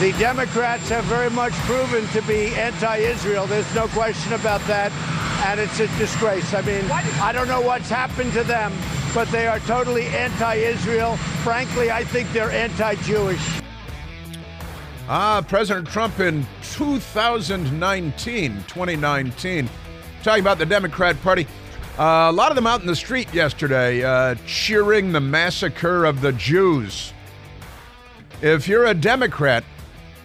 The Democrats have very much proven to be anti Israel. There's no question about that. And it's a disgrace. I mean, I don't know what's happened to them, but they are totally anti Israel. Frankly, I think they're anti Jewish. Ah, President Trump in 2019, 2019, talking about the Democrat Party. Uh, a lot of them out in the street yesterday uh, cheering the massacre of the Jews. If you're a Democrat,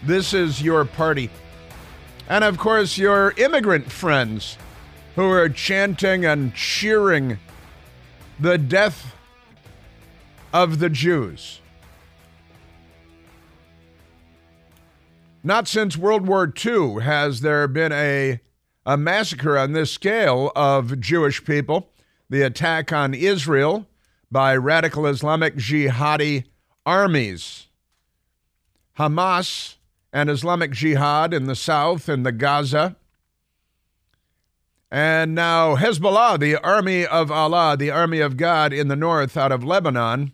this is your party. And of course, your immigrant friends who are chanting and cheering the death of the Jews. Not since World War II has there been a, a massacre on this scale of Jewish people. The attack on Israel by radical Islamic jihadi armies. Hamas and Islamic Jihad in the south and the Gaza. And now Hezbollah, the army of Allah, the army of God in the north out of Lebanon,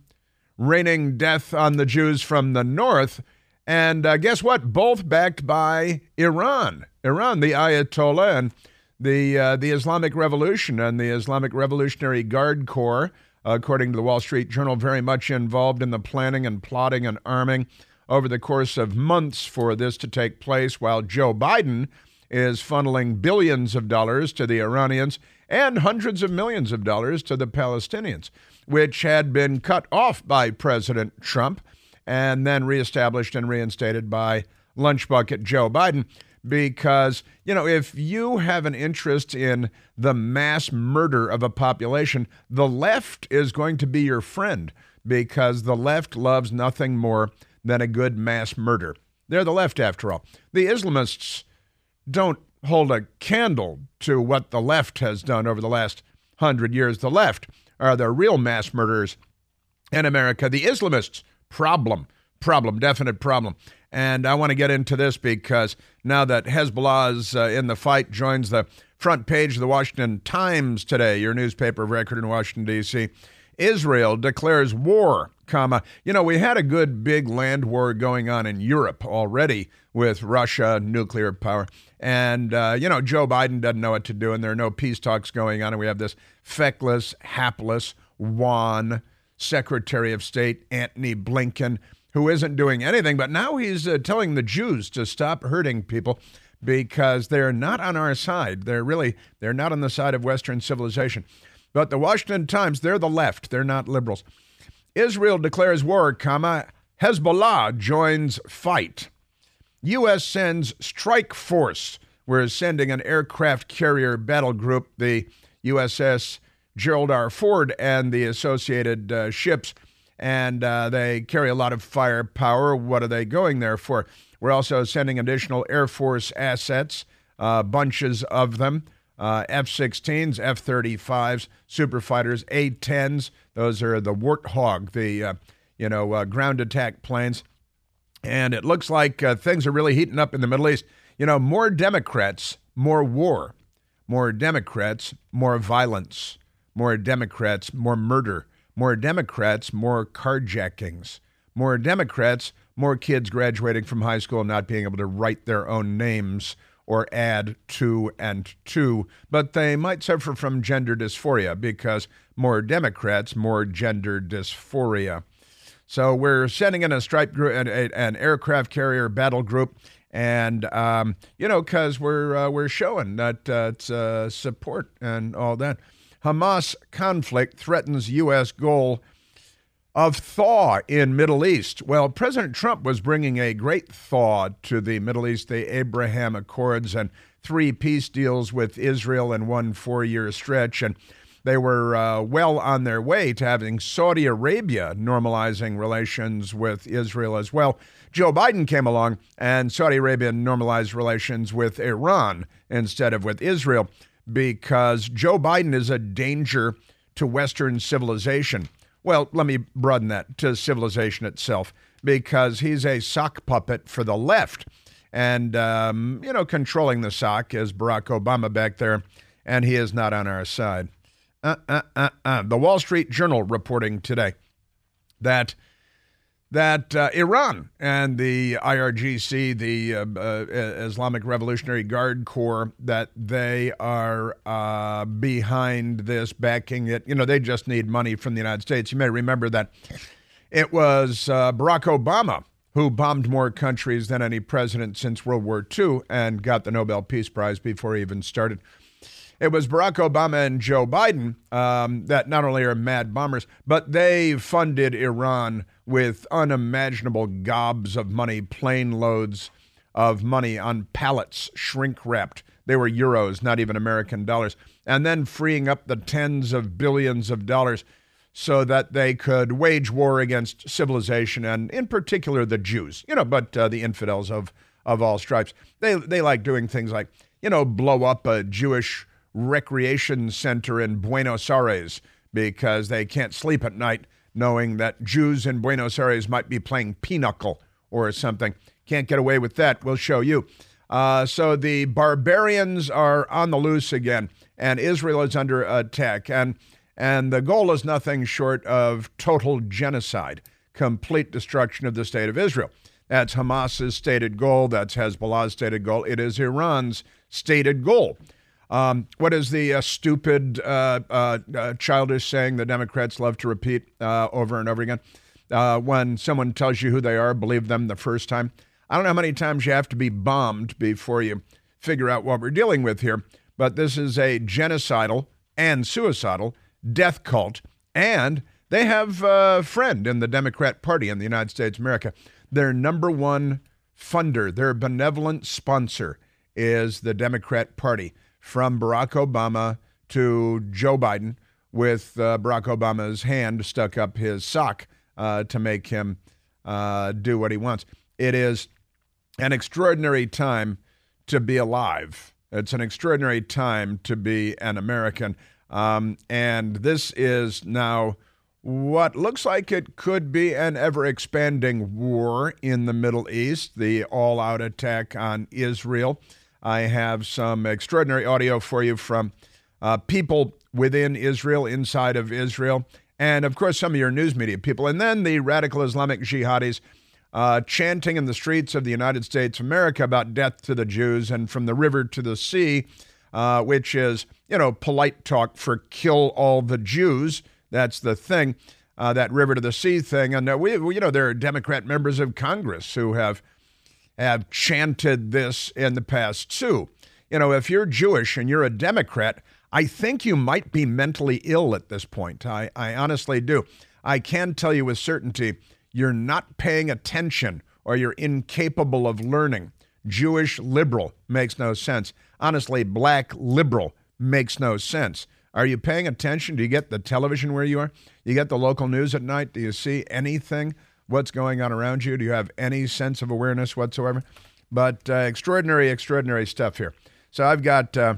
raining death on the Jews from the north and uh, guess what? Both backed by Iran. Iran, the Ayatollah, and the uh, the Islamic Revolution and the Islamic Revolutionary Guard Corps, according to the Wall Street Journal, very much involved in the planning and plotting and arming over the course of months for this to take place, while Joe Biden is funneling billions of dollars to the Iranians and hundreds of millions of dollars to the Palestinians, which had been cut off by President Trump and then reestablished and reinstated by lunch bucket Joe Biden. Because, you know, if you have an interest in the mass murder of a population, the left is going to be your friend because the left loves nothing more than a good mass murder. They're the left, after all. The Islamists don't hold a candle to what the left has done over the last hundred years. The left are the real mass murderers in America. The Islamists problem, problem, definite problem. And I want to get into this because now that Hezbollah is uh, in the fight, joins the front page of the Washington Times today, your newspaper of record in Washington, D.C. Israel declares war, comma. You know, we had a good big land war going on in Europe already with Russia, nuclear power. And, uh, you know, Joe Biden doesn't know what to do, and there are no peace talks going on. And we have this feckless, hapless, wan, Secretary of State Antony Blinken, who isn't doing anything, but now he's uh, telling the Jews to stop hurting people because they're not on our side. They're really they're not on the side of Western civilization. But the Washington Times, they're the left. They're not liberals. Israel declares war, comma, Hezbollah joins fight. U.S. sends strike force. We're sending an aircraft carrier battle group, the USS Gerald R. Ford and the associated uh, ships, and uh, they carry a lot of firepower. What are they going there for? We're also sending additional Air Force assets, uh, bunches of them. Uh, F 16s, F 35s, super fighters, A 10s. Those are the Warthog, the uh, you know uh, ground attack planes. And it looks like things are really heating up in the Middle East. You know, more Democrats, more war. More Democrats, more violence more Democrats, more murder, more Democrats, more carjackings, more Democrats, more kids graduating from high school and not being able to write their own names or add two and two, but they might suffer from gender dysphoria because more Democrats, more gender dysphoria. So we're sending in a strike group, an, an aircraft carrier battle group, and um, you know, because we're uh, we're showing that uh, it's uh, support and all that. Hamas conflict threatens U.S. goal of thaw in Middle East. Well, President Trump was bringing a great thaw to the Middle East, the Abraham Accords and three peace deals with Israel in one four-year stretch, and they were uh, well on their way to having Saudi Arabia normalizing relations with Israel as well. Joe Biden came along, and Saudi Arabia normalized relations with Iran instead of with Israel because Joe Biden is a danger to Western civilization. Well, let me broaden that to civilization itself because he's a sock puppet for the left. And, um, you know, controlling the sock is Barack Obama back there, and he is not on our side. Uh, uh, uh, uh. The Wall Street Journal reporting today that that uh, Iran and the IRGC, the uh, uh, Islamic Revolutionary Guard Corps, that they are uh, behind this, backing it. You know, they just need money from the United States. You may remember that it was uh, Barack Obama who bombed more countries than any president since World War II and got the Nobel Peace Prize before he even started. It was Barack Obama and Joe Biden um, that not only are mad bombers, but they funded Iran with unimaginable gobs of money, plane loads of money on pallets, shrink wrapped. They were euros, not even American dollars. And then freeing up the tens of billions of dollars so that they could wage war against civilization and, in particular, the Jews, you know, but uh, the infidels of, of all stripes. They, they like doing things like, you know, blow up a Jewish recreation center in Buenos Aires because they can't sleep at night knowing that Jews in Buenos Aires might be playing pinochle or something. Can't get away with that. We'll show you. Uh, so the barbarians are on the loose again, and Israel is under attack. And, and the goal is nothing short of total genocide, complete destruction of the state of Israel. That's Hamas's stated goal. That's Hezbollah's stated goal. It is Iran's stated goal. Um, what is the uh, stupid, uh, uh, uh, childish saying the Democrats love to repeat uh, over and over again? When someone tells you who they are, believe them the first time. I don't know how many times you have to be bombed before you figure out what we're dealing with here, but this is a genocidal and suicidal death cult, and they have a friend in the Democrat Party in the United States of America. Their number one funder, their benevolent sponsor, is the Democrat Party from Barack Obama to Joe Biden with uh, Barack Obama's hand stuck up his sock uh, to make him uh, do what he wants. It is an extraordinary time to be alive. It's an extraordinary time to be an American. Um, and this is now what looks like it could be an ever expanding war in the Middle East, the all out attack on Israel. I have some extraordinary audio for you from uh, people within Israel, inside of Israel, and of course, some of your news media people. And then the radical Islamic jihadis uh, chanting in the streets of the United States of America about death to the Jews and from the river to the sea, uh, which is, you know, polite talk for kill all the Jews. That's the thing, uh, that river to the sea thing. And uh, we, you know, there are Democrat members of Congress who have have chanted this in the past too. You know, if you're Jewish and you're a Democrat, I think you might be mentally ill at this point. I, I honestly do. I can tell you with certainty you're not paying attention or you're incapable of learning. Jewish liberal makes no sense. Honestly, black liberal makes no sense. Are you paying attention? Do you get the television where you are? You get the local news at night? Do you see anything? What's going on around you? Do you have any sense of awareness whatsoever? But uh, extraordinary, extraordinary stuff here. So I've got uh,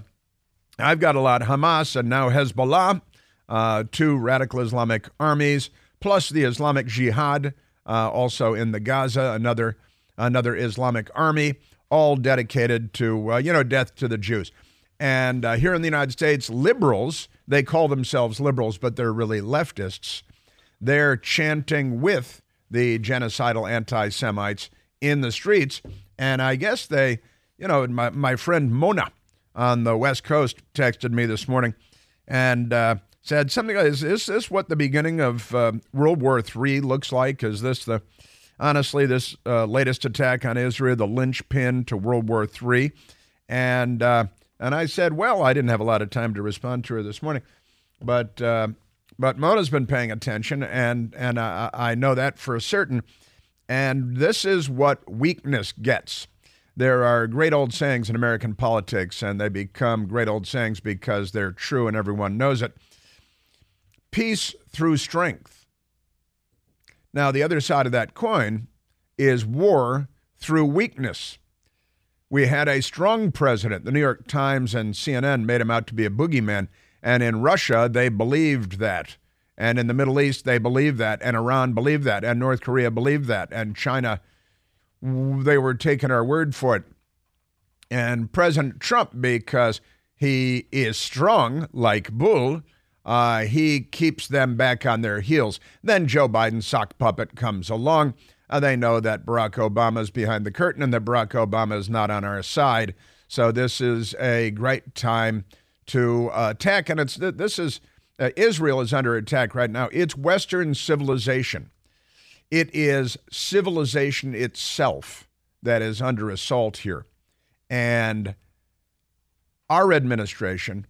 I've got a lot. Hamas and now Hezbollah, uh, two radical Islamic armies, plus the Islamic Jihad, uh, also in the Gaza, another another Islamic army, all dedicated to uh, you know death to the Jews. And uh, here in the United States, liberals they call themselves liberals, but they're really leftists. They're chanting with the genocidal anti Semites in the streets. And I guess they, you know, my, my friend Mona on the West Coast texted me this morning and uh, said something like, is, is this what the beginning of uh, World War III looks like? Is this the, honestly, this uh, latest attack on Israel, the linchpin to World War III? And, uh, and I said, well, I didn't have a lot of time to respond to her this morning, but uh, but Mona's been paying attention, and and I, I know that for certain. And this is what weakness gets. There are great old sayings in American politics, and they become great old sayings because they're true and everyone knows it. Peace through strength. Now, the other side of that coin is war through weakness. We had a strong president. The New York Times and CNN made him out to be a boogeyman. And in Russia, they believed that. And in the Middle East, they believed that. And Iran believed that. And North Korea believed that. And China, they were taking our word for it. And President Trump, because he is strong like bull, uh, he keeps them back on their heels. Then Joe Biden's sock puppet comes along. Uh, they know that Barack Obama is behind the curtain and that Barack Obama is not on our side. So this is a great time to uh, attack, and it's this is uh, Israel is under attack right now. It's Western civilization. It is civilization itself that is under assault here, and our administration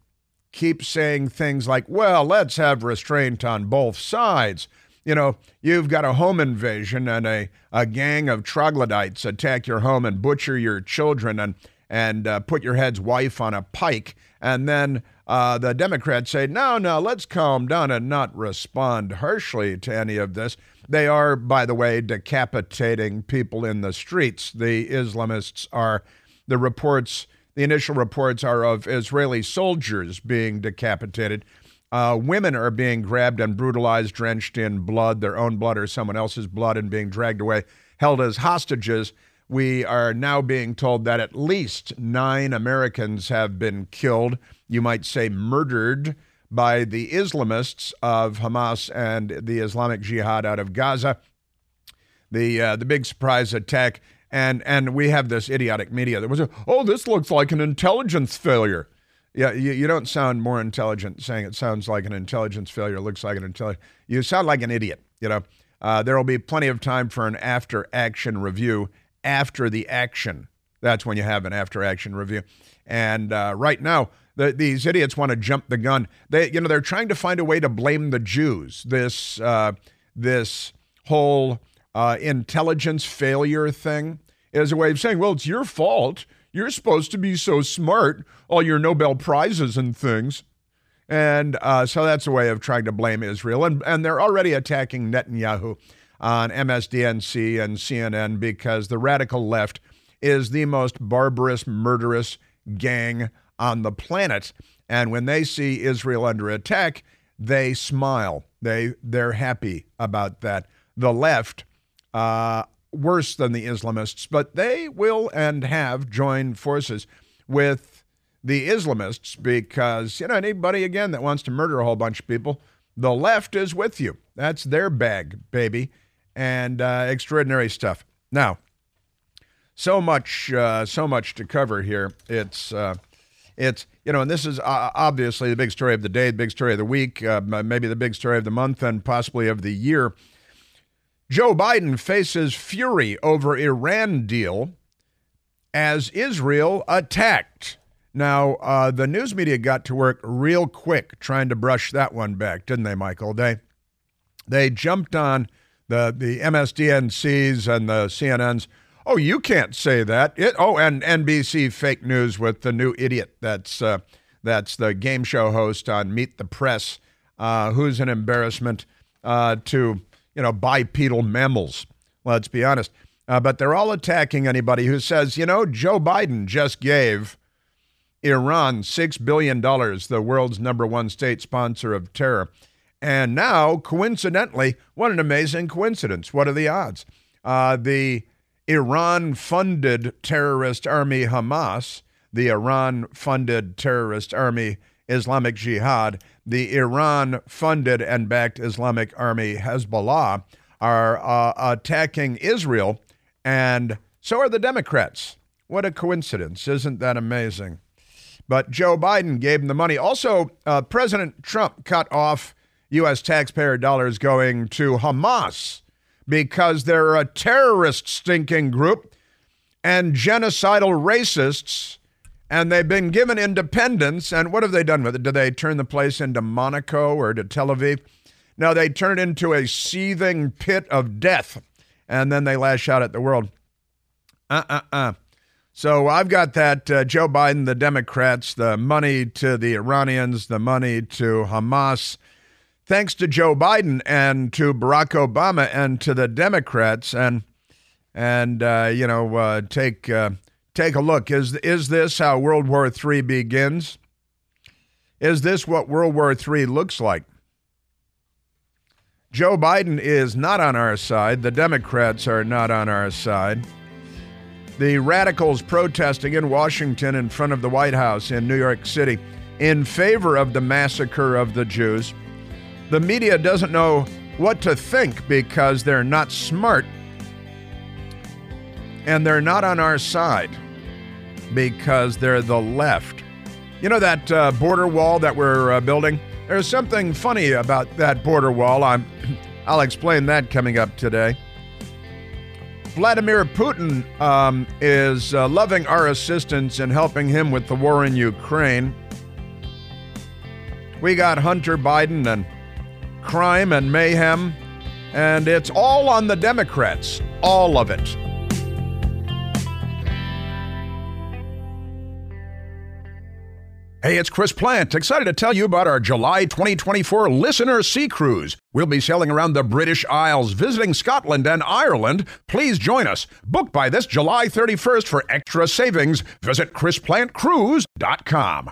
keeps saying things like, "Well, let's have restraint on both sides." You know, you've got a home invasion and a, a gang of troglodytes attack your home and butcher your children and and uh, put your head's wife on a pike. And then uh, the Democrats say, no, no, let's calm down and not respond harshly to any of this. They are, by the way, decapitating people in the streets. The Islamists are, the reports, the initial reports are of Israeli soldiers being decapitated. Uh, women are being grabbed and brutalized, drenched in blood, their own blood or someone else's blood, and being dragged away, held as hostages. We are now being told that at least nine Americans have been killed, you might say murdered, by the Islamists of Hamas and the Islamic Jihad out of Gaza. The, uh, the big surprise attack. And, and we have this idiotic media that was, oh, this looks like an intelligence failure. Yeah, you, you don't sound more intelligent saying it sounds like an intelligence failure, looks like an intelligence. You sound like an idiot, you know. Uh, there will be plenty of time for an after action review after the action. That's when you have an after action review. And uh, right now, the, these idiots want to jump the gun. They, you know, they're trying to find a way to blame the Jews. This, uh, this whole uh, intelligence failure thing is a way of saying, well, it's your fault. You're supposed to be so smart, all your Nobel prizes and things. And uh, so that's a way of trying to blame Israel. And, and they're already attacking Netanyahu on MSDNC and CNN because the radical left is the most barbarous, murderous gang on the planet. And when they see Israel under attack, they smile. They they're happy about that. The left, uh, worse than the Islamists, but they will and have joined forces with the Islamists because you know anybody again that wants to murder a whole bunch of people, the left is with you. That's their bag, baby and uh, extraordinary stuff. Now, so much, uh, so much to cover here. It's, uh, it's you know, and this is uh, obviously the big story of the day, the big story of the week, uh, maybe the big story of the month, and possibly of the year. Joe Biden faces fury over Iran deal as Israel attacked. Now, uh, the news media got to work real quick trying to brush that one back, didn't they, Michael? They they jumped on the the MSDNCs and the CNNs. Oh, you can't say that. It, oh, and NBC fake news with the new idiot. That's uh, that's the game show host on Meet the Press, uh, who's an embarrassment uh, to you know bipedal mammals. Let's be honest. Uh, but they're all attacking anybody who says, you know, Joe Biden just gave Iran six billion dollars, the world's number one state sponsor of terror. And now, coincidentally, what an amazing coincidence. What are the odds? Uh, the Iran funded terrorist army Hamas, the Iran funded terrorist army Islamic Jihad, the Iran funded and backed Islamic army Hezbollah are uh, attacking Israel, and so are the Democrats. What a coincidence. Isn't that amazing? But Joe Biden gave them the money. Also, uh, President Trump cut off U.S. taxpayer dollars going to Hamas because they're a terrorist stinking group and genocidal racists, and they've been given independence. And what have they done with it? Do they turn the place into Monaco or to Tel Aviv? No, they turn it into a seething pit of death, and then they lash out at the world. Uh uh uh. So I've got that uh, Joe Biden, the Democrats, the money to the Iranians, the money to Hamas thanks to Joe Biden and to Barack Obama and to the Democrats and and uh, you know uh, take uh, take a look is is this how World War III begins? Is this what World War III looks like? Joe Biden is not on our side. The Democrats are not on our side. The radicals protesting in Washington in front of the White House in New York City in favor of the massacre of the Jews. The media doesn't know what to think because they're not smart and they're not on our side because they're the left. You know that uh, border wall that we're uh, building? There's something funny about that border wall. I'm, I'll explain that coming up today. Vladimir Putin um, is uh, loving our assistance and helping him with the war in Ukraine. We got Hunter Biden and crime and mayhem, and it's all on the Democrats, all of it. Hey, it's Chris Plante. Excited to tell you about our July 2024 Listener Sea Cruise. We'll be sailing around the British Isles, visiting Scotland and Ireland. Please join us. Book by this July 31st for extra savings. Visit ChrisPlanteCruise.com.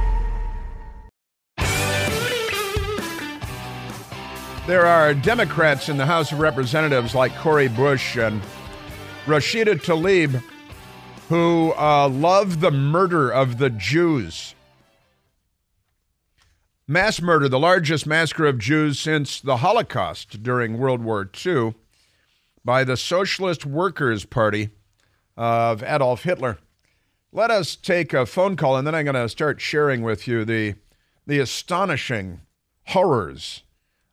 There are Democrats in the House of Representatives like Cori Bush and Rashida Tlaib who uh, love the murder of the Jews. Mass murder, the largest massacre of Jews since the Holocaust during World War II by the Socialist Workers' Party of Adolf Hitler. Let us take a phone call and then I'm going to start sharing with you the, the astonishing horrors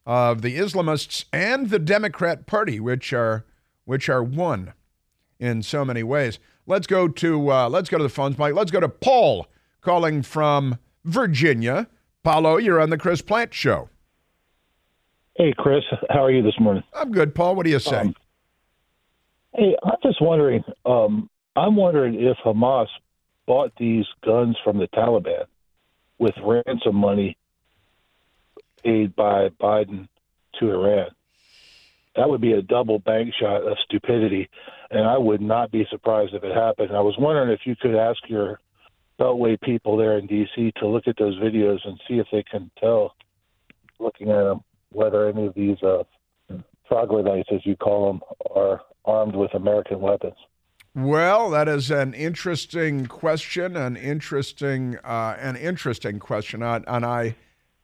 of the Islamists and the Democrat Party, which are, which are one in so many ways. Let's go to uh, let's go to the phones, Mike. Let's go to Paul calling from Virginia. Paulo, you're on the Chris Plante Show. Hey, Chris, how are you this morning? I'm good, Paul. What do you say? Um, hey, I'm just wondering. Um, I'm wondering if Hamas bought these guns from the Taliban with ransom money paid by Biden to Iran. That would be a double bank shot of stupidity, and I would not be surprised if it happened. I was wondering if you could ask your Beltway people there in D.C. to look at those videos and see if they can tell, looking at them, whether any of these uh, troglodytes, as you call them, are armed with American weapons. Well, that is an interesting question, an interesting, uh, an interesting question, and I,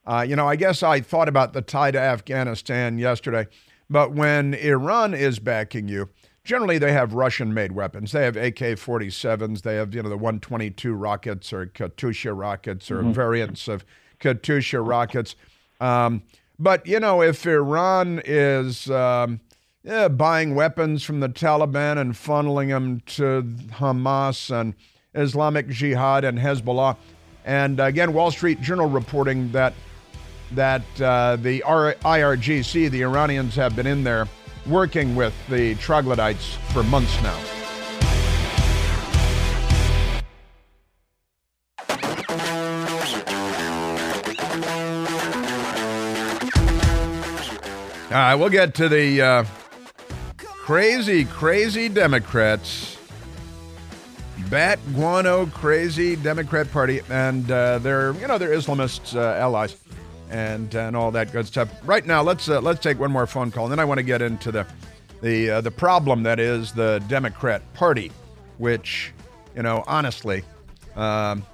uh, you know, I guess I thought about the tie to Afghanistan yesterday. But when Iran is backing you, generally they have Russian-made weapons. They have AK-47s. They have you know the 122 rockets or Katyusha rockets or mm-hmm. variants of Katyusha rockets. Um, but you know if Iran is um, yeah, buying weapons from the Taliban and funneling them to Hamas and Islamic Jihad and Hezbollah, and again Wall Street Journal reporting that that uh, the IRGC, the Iranians, have been in there working with the troglodytes for months now. All right, we'll get to the uh, crazy, crazy Democrats. Bat guano crazy Democrat Party, and uh, their, you know, their Islamist uh, allies and and all that good stuff. Right now, let's uh, let's take one more phone call, and then I want to get into the the uh, the problem that is the Democrat Party, which you know honestly. Um,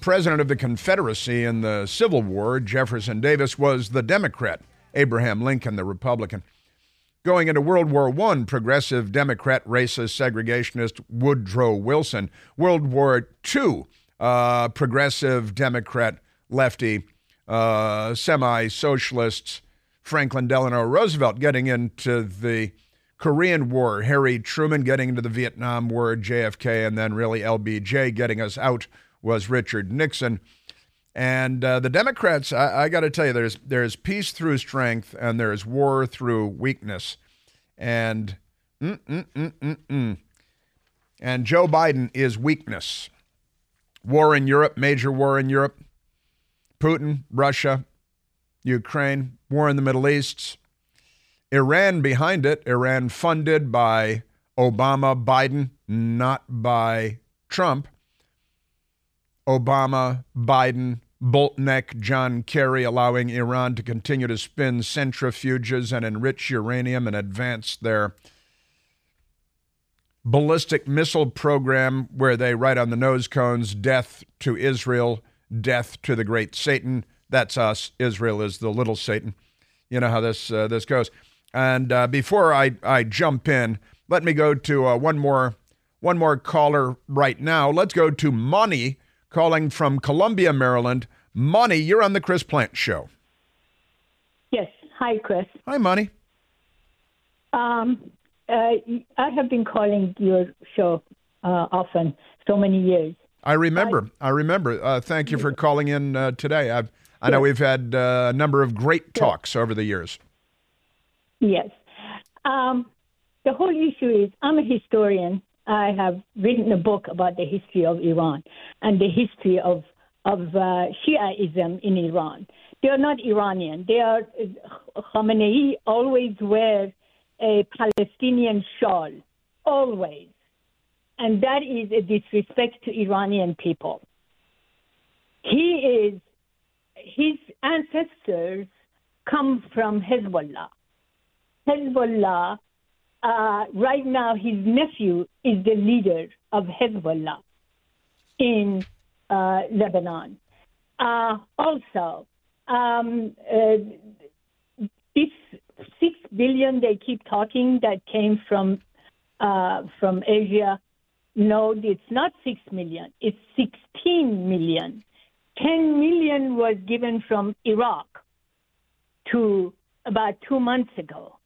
president of the Confederacy in the Civil War, Jefferson Davis, was the Democrat. Abraham Lincoln, the Republican. Going into World War I, progressive Democrat, racist, segregationist Woodrow Wilson. World War II, uh, progressive Democrat, lefty uh, semi socialists, Franklin Delano Roosevelt getting into the Korean War, Harry Truman getting into the Vietnam War, JFK, and then really LBJ getting us out was Richard Nixon. And uh, the Democrats, I, I got to tell you, there's there's peace through strength and there's war through weakness, and mm, mm, mm, mm, mm. and Joe Biden is weakness. War in Europe, major war in Europe Putin, Russia, Ukraine, war in the Middle East, Iran behind it, Iran funded by Obama, Biden, not by Trump. Obama, Biden, Boltneck, John Kerry allowing Iran to continue to spin centrifuges and enrich uranium and advance their ballistic missile program where they write on the nose cones death to Israel, death to the great Satan. That's us. Israel is the little Satan. You know how this uh, this goes. And uh, before I, I jump in, let me go to uh, one more one more caller right now. Let's go to Mani calling from Columbia, Maryland. Mani, you're on the Chris Plante Show. Yes. Hi, Chris. Hi, Mani. Um, uh, I have been calling your show uh, often, so many years. I remember. I, I remember. Uh, thank you for calling in uh, today. I've, I know we've had uh, a number of great talks over the years. Yes. Um, the whole issue is I'm a historian. I have written a book about the history of Iran and the history of of uh, Shiaism in Iran. They are not Iranian. They are Khamenei always wears a Palestinian shawl, always, and that is a disrespect to Iranian people. He is his ancestors come from Hezbollah. Hezbollah, uh, right now, his nephew is the leader of Hezbollah in uh, Lebanon. Uh, also, um, uh, this six billion they keep talking that came from uh, from Asia. No, it's not six million. It's sixteen million. Ten million was given from Iraq to about two months ago.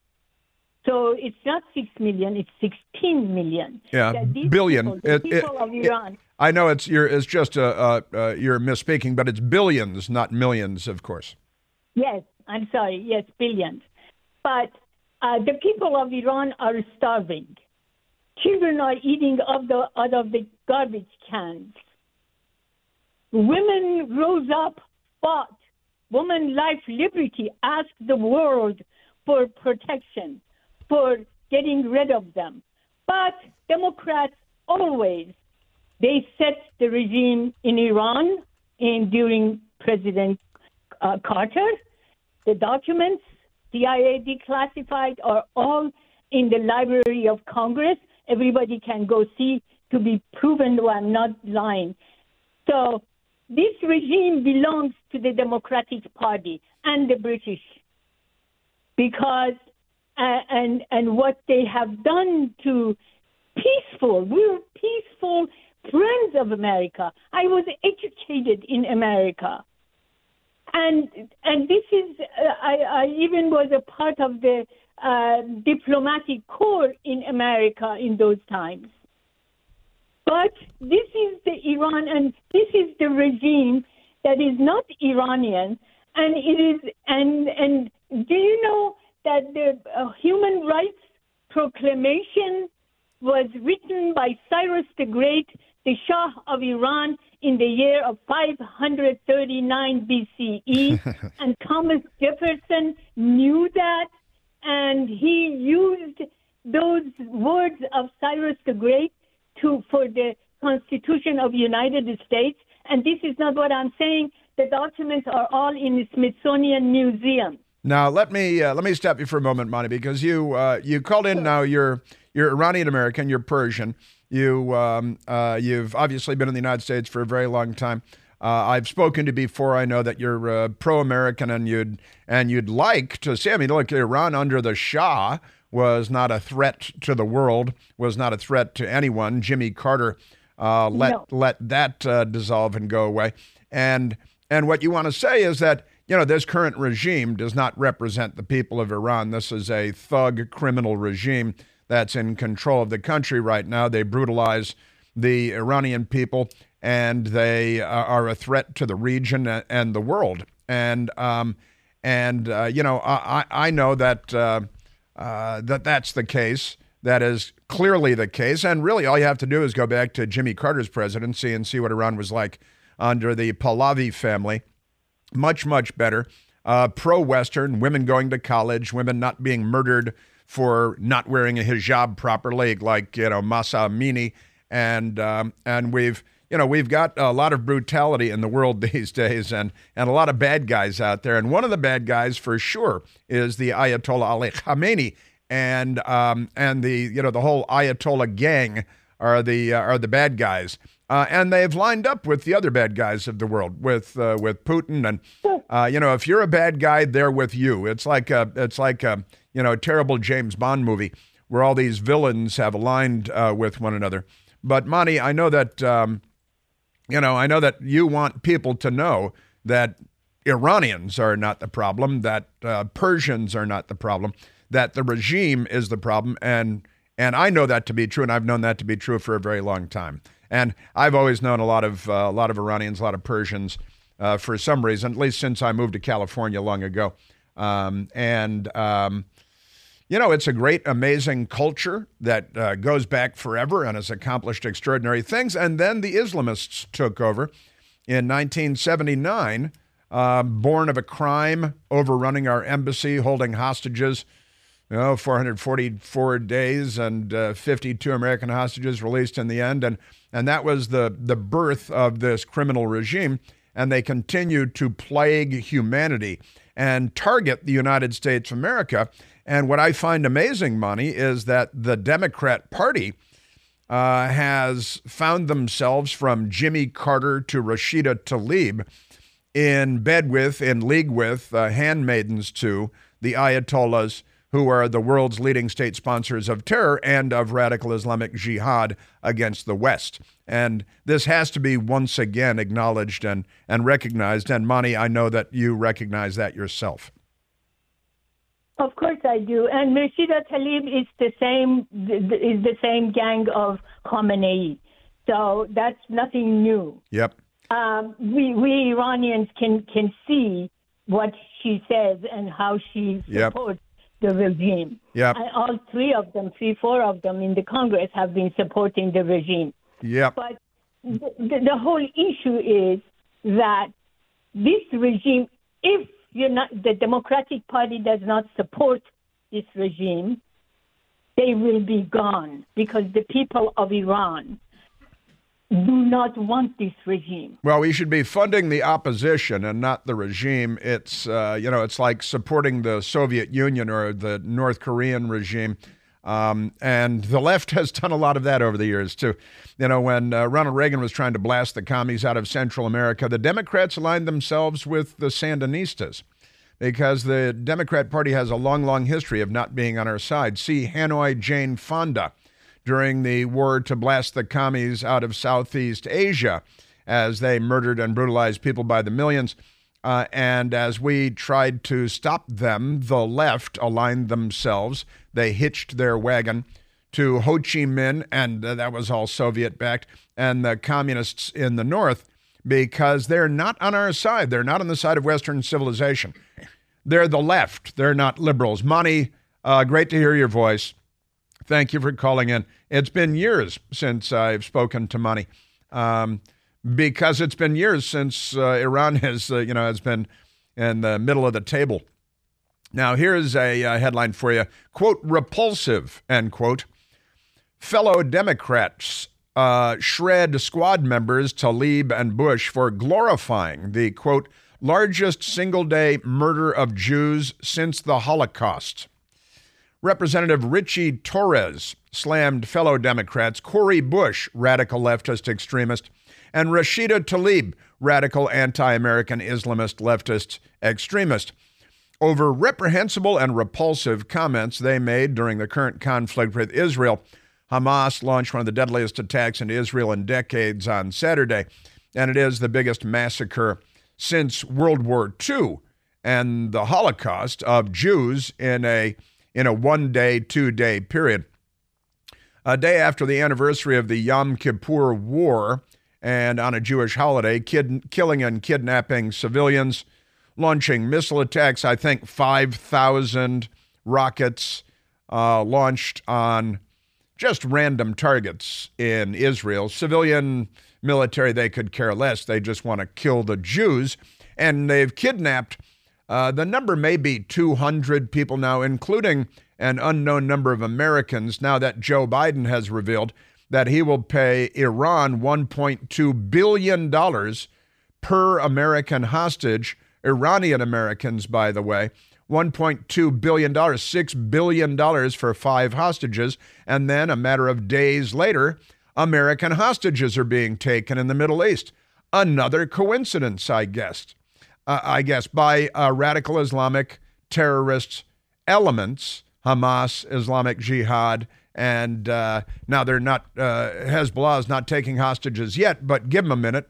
So it's not six million; it's sixteen million. Yeah, billion. People, the it, people it, of Iran. It, I know it's you're it's just a, uh, uh, you're misspeaking, but it's billions, not millions, of course. Yes, I'm sorry. Yes, billions. But uh, the people of Iran are starving. Children are eating of the, out of the garbage cans. Women rose up, fought. Woman, life, liberty asked the world for protection, for getting rid of them. But Democrats always they set the regime in Iran in during President uh, Carter. The documents CIA declassified are all in the Library of Congress. Everybody can go see to be proven that I'm not lying. So this regime belongs to the Democratic Party and the British because uh, and and what they have done to peaceful we're peaceful friends of America. I was educated in America and and this is uh, I, I even was a part of the uh, diplomatic corps in America in those times. But this is the Iran, and this is the regime that is not Iranian, and it is and and do you know that the uh, Human Rights Proclamation was written by Cyrus the Great, the Shah of Iran, in the year of 539 BCE, and Thomas Jefferson knew that, and he used those words of Cyrus the Great to for the Constitution of United States. And this is not what I'm saying. The documents are all in the Smithsonian Museum. Now let me uh, let me stop you for a moment, Monty, because you uh, you called in. Now you're you're Iranian American, you're Persian. You um, uh, you've obviously been in the United States for a very long time. Uh, I've spoken to before. I know that you're uh, pro-American and you'd and you'd like to see. I mean, look, Iran under the Shah was not a threat to the world. Was not a threat to anyone. Jimmy Carter uh, let no. let that uh, dissolve and go away. And and what you want to say is that you know this current regime does not represent the people of Iran. This is a thug criminal regime that's in control of the country right now. They brutalize the Iranian people, and they uh, are a threat to the region and the world. And um, and uh, you know, I I know that uh, uh, that that's the case. That is clearly the case. And really, all you have to do is go back to Jimmy Carter's presidency and see what Iran was like under the Pahlavi family. much, much better. Uh, Pro Western, women going to college, women not being murdered for not wearing a hijab properly, like you know Mahsa Amini, and um, and we've you know we've got a lot of brutality in the world these days, and and a lot of bad guys out there. And one of the bad guys for sure is the Ayatollah Ali Khamenei, and um, and the you know the whole Ayatollah gang are the uh, are the bad guys. Uh, and they've lined up with the other bad guys of the world, with uh, with Putin, and uh, you know, if you're a bad guy, they're with you. It's like a, it's like a, you know, a terrible James Bond movie where all these villains have aligned uh, with one another. But Mani, I know that, um, you know, I know that you want people to know that Iranians are not the problem, that uh, Persians are not the problem, that the regime is the problem, and and I know that to be true, and I've known that to be true for a very long time. And I've always known a lot of uh, a lot of Iranians, a lot of Persians, uh, for some reason, at least since I moved to California long ago. Um, and um, you know, it's a great, amazing culture that uh, goes back forever and has accomplished extraordinary things. And then the Islamists took over in 1979, uh, born of a crime, overrunning our embassy, holding hostages you know, 444 days and uh, 52 American hostages released in the end. And, and that was the, the birth of this criminal regime. And they continued to plague humanity and target the United States of America. And what I find amazing, Mani, is that the Democrat Party uh, has found themselves from Jimmy Carter to Rashida Tlaib in bed with, in league with, uh, handmaidens to the Ayatollahs who are the world's leading state sponsors of terror and of radical Islamic jihad against the West. And this has to be once again acknowledged and, and recognized. And Mani, I know that you recognize that yourself. Of course I do. And Rashida Tlaib is the same is the same gang of Khamenei. So that's nothing new. Yep. Um, we we Iranians can can see what she says and how she supports the regime. Yeah. all three of them, three, four of them in the Congress have been supporting the regime. Yeah. But the, the whole issue is that this regime, if you're not, the Democratic Party does not support this regime, they will be gone because the people of Iran do not want this regime. Well, we should be funding the opposition and not the regime. It's uh, you know, it's like supporting the Soviet Union or the North Korean regime. Um, and the left has done a lot of that over the years, too. You know, when uh, Ronald Reagan was trying to blast the commies out of Central America, the Democrats aligned themselves with the Sandinistas because the Democrat Party has a long, long history of not being on our side. See Hanoi Jane Fonda during the war to blast the commies out of Southeast Asia as they murdered and brutalized people by the millions. Uh, and as we tried to stop them, the left aligned themselves. They hitched their wagon to Ho Chi Minh, and that was all Soviet backed, and the communists in the north because they're not on our side. They're not on the side of Western civilization. They're the left. They're not liberals. Mani, uh, great to hear your voice. Thank you for calling in. It's been years since I've spoken to Mani, um, because it's been years since uh, Iran has, uh, you know, has been in the middle of the table. Now, here's a uh, headline for you: "Quote repulsive." End quote. Fellow Democrats uh, shred squad members Tlaib and Bush for glorifying the quote largest single day murder of Jews since the Holocaust. Representative Richie Torres slammed fellow Democrats Cori Bush, radical leftist extremist, and Rashida Tlaib, radical anti American Islamist leftist extremist, over reprehensible and repulsive comments they made during the current conflict with Israel. Hamas launched one of the deadliest attacks in Israel in decades on Saturday, and it is the biggest massacre since World War II and the Holocaust of Jews in a in a one day, two day period. A day after the anniversary of the Yom Kippur War and on a Jewish holiday, kid, killing and kidnapping civilians, launching missile attacks. I think 5,000 rockets uh, launched on just random targets in Israel. Civilian military, they could care less. They just want to kill the Jews. and they've kidnapped. Uh, the number may be 200 people now, including an unknown number of Americans. Now that Joe Biden has revealed that he will pay Iran 1.2 billion dollars per American hostage, Iranian Americans, by the way. $1.2 billion, $6 billion for five hostages. And then a matter of days later, American hostages are being taken in the Middle East. Another coincidence, I guess. Uh, I guess by uh, radical Islamic terrorists elements, Hamas, Islamic Jihad, and uh, now they're not, uh, Hezbollah is not taking hostages yet, but give them a minute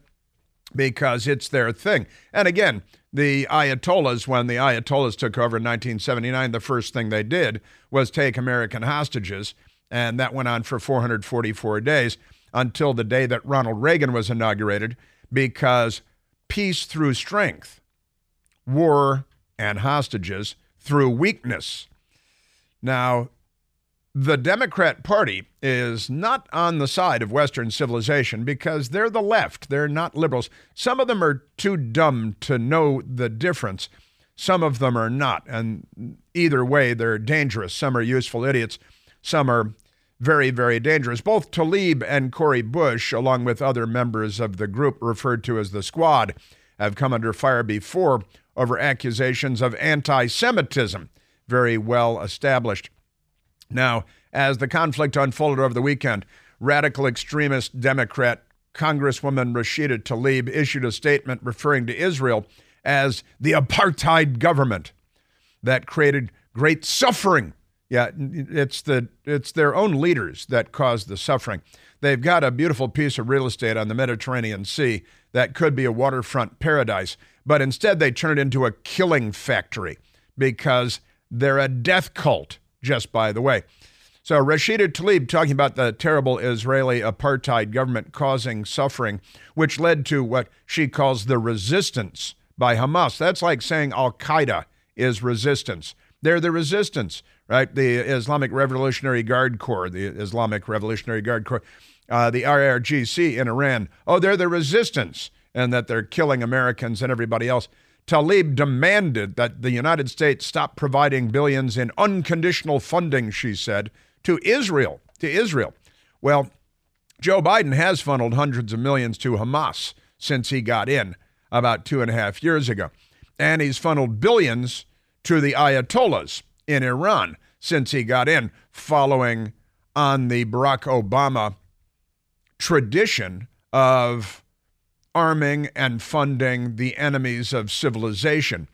because it's their thing. And again, the Ayatollahs, when the Ayatollahs took over in 1979, the first thing they did was take American hostages. And that went on for 444 days until the day that Ronald Reagan was inaugurated, because peace through strength, war and hostages through weakness. Now, the Democrat Party is not on the side of Western civilization because they're the left. They're not liberals. Some of them are too dumb to know the difference. Some of them are not. And either way, they're dangerous. Some are useful idiots. Some are very, very dangerous. Both Tlaib and Cori Bush, along with other members of the group referred to as the Squad, have come under fire before over accusations of anti Semitism, very well established. Now, as the conflict unfolded over the weekend, radical extremist Democrat Congresswoman Rashida Tlaib issued a statement referring to Israel as the apartheid government that created great suffering. Yeah, it's the it's their own leaders that caused the suffering. They've got a beautiful piece of real estate on the Mediterranean Sea that could be a waterfront paradise, but instead they turn it into a killing factory because they're a death cult just by the way. So Rashida Tlaib talking about the terrible Israeli apartheid government causing suffering, which led to what she calls the resistance by Hamas. That's like saying Al Qaeda is resistance. They're the resistance, right? The Islamic Revolutionary Guard Corps, the Islamic Revolutionary Guard Corps, uh, the IRGC in Iran. Oh, they're the resistance, and that they're killing Americans and everybody else. Tlaib demanded that the United States stop providing billions in unconditional funding, she said, to Israel. To Israel. Well, Joe Biden has funneled hundreds of millions to Hamas since he got in about two and a half years ago. And he's funneled billions to the Ayatollahs in Iran since he got in, following on the Barack Obama tradition of arming and funding the enemies of civilization.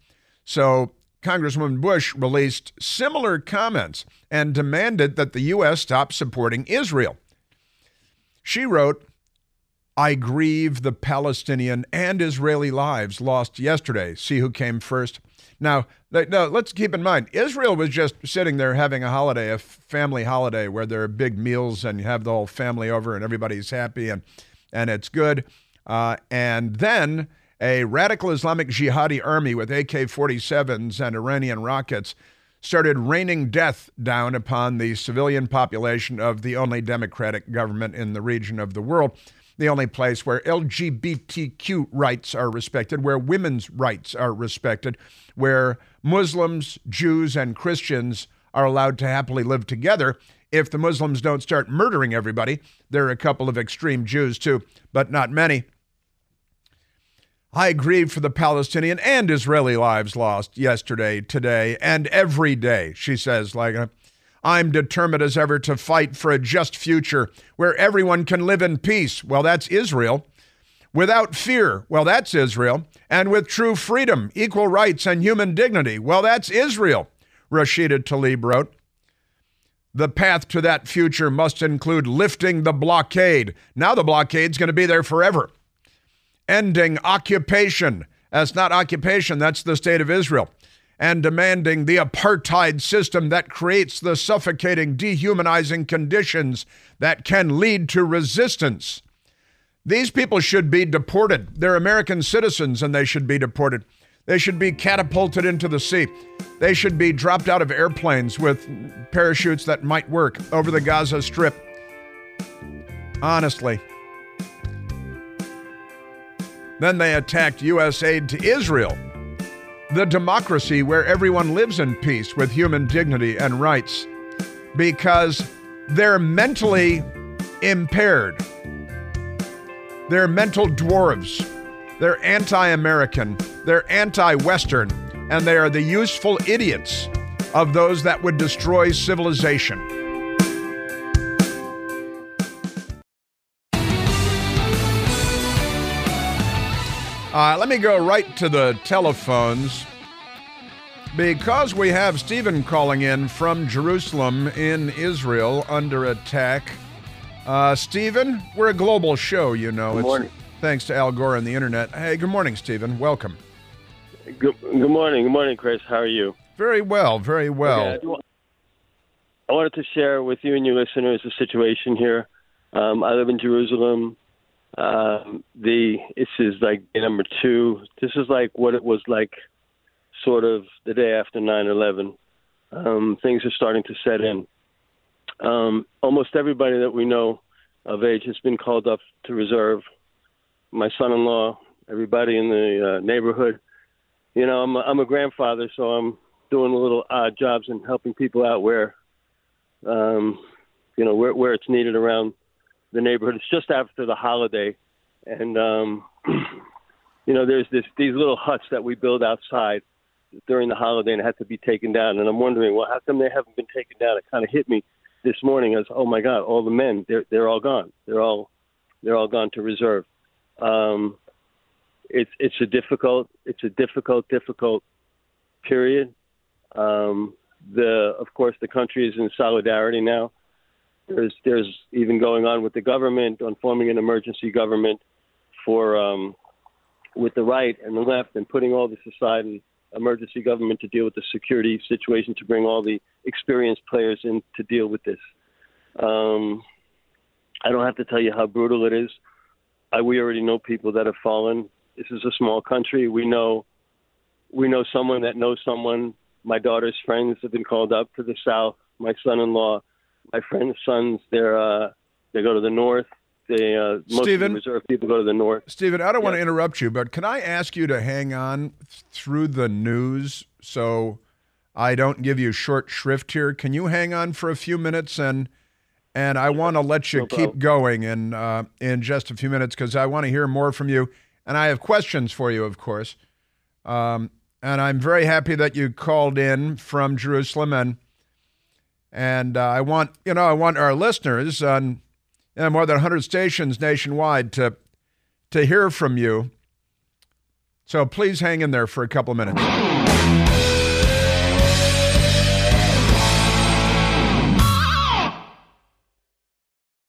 So Congresswoman Bush released similar comments and demanded that the U.S. stop supporting Israel. She wrote, I grieve the Palestinian and Israeli lives lost yesterday. See who came first. Now, no, let's keep in mind, Israel was just sitting there having a holiday, a family holiday, where there are big meals and you have the whole family over and everybody's happy and, and it's good. Uh, and then a radical Islamic jihadi army with AK 47s and Iranian rockets started raining death down upon the civilian population of the only democratic government in the region of the world, the only place where LGBTQ rights are respected, where women's rights are respected, where Muslims, Jews, and Christians are allowed to happily live together if the Muslims don't start murdering everybody. There are a couple of extreme Jews too, but not many. I grieve for the Palestinian and Israeli lives lost yesterday, today, and every day, she says, like, uh, I'm determined as ever to fight for a just future where everyone can live in peace. Well, that's Israel. Without fear. Well, that's Israel. And with true freedom, equal rights, and human dignity. Well, that's Israel, Rashida Tlaib wrote. The path to that future must include lifting the blockade. Now the blockade's going to be there forever ending occupation. That's not occupation, that's the state of Israel. And demanding the apartheid system that creates the suffocating, dehumanizing conditions that can lead to resistance. These people should be deported. They're American citizens and they should be deported. They should be catapulted into the sea. They should be dropped out of airplanes with parachutes that might work over the Gaza Strip. Then they attacked U.S. aid to Israel, the democracy where everyone lives in peace with human dignity and rights, because they're mentally impaired. They're mental dwarves. They're anti American. They're anti Western. And they are the useful idiots of those that would destroy civilization. Uh, let me go right to the telephones because we have Stephen calling in from Jerusalem in Israel under attack. Uh, Stephen, we're a global show, you know. Good morning. It's thanks to Al Gore and the internet. Hey, good morning, Stephen. Welcome. Good, good morning. Good morning, Chris. How are you? Very well, very well. Okay, I wanted to share with you and your listeners the situation here. Um, I live in Jerusalem. Um, the this is like number two. This is like what it was like, sort of the day after 9/11. Um, things are starting to set in. Um, almost everybody that we know of age has been called up to reserve. My son-in-law, everybody in the uh, neighborhood. You know, I'm a, I'm a grandfather, so I'm doing a little odd jobs and helping people out where, um, you know, where where it's needed around the neighborhood. It's just after the holiday, and um, you know, there's this these little huts that we build outside during the holiday and had to be taken down. And I'm wondering, well, how come they haven't been taken down? It kind of hit me this morning as, oh my God, all the men they're they're all gone. They're all they're all gone to reserve. Um, it's it's a difficult it's a difficult difficult period. Um, the of course the country is in solidarity now. There's there's even going on with the government on forming an emergency government for um, with the right and the left and putting all this aside and emergency government to deal with the security situation to bring all the experienced players in to deal with this. Um, I don't have to tell you how brutal it is. I, we already know people that have fallen. This is a small country. We know we know someone that knows someone. My daughter's friends have been called up to the south. My son-in-law, my friend's sons, they're uh, they go to the north. They uh, most of the reserve people go to the north. Stephen, I don't want to interrupt you, but can I ask you to hang on through the news so I don't give you short shrift here? Can you hang on for a few minutes and and I want to let you No keep going in uh, in just a few minutes because I want to hear more from you and I have questions for you, of course. Um, and I'm very happy that you called in from Jerusalem and and uh, I want you know I want our listeners on you know, more than 100 stations nationwide to to hear from you. So please hang in there for a couple of minutes.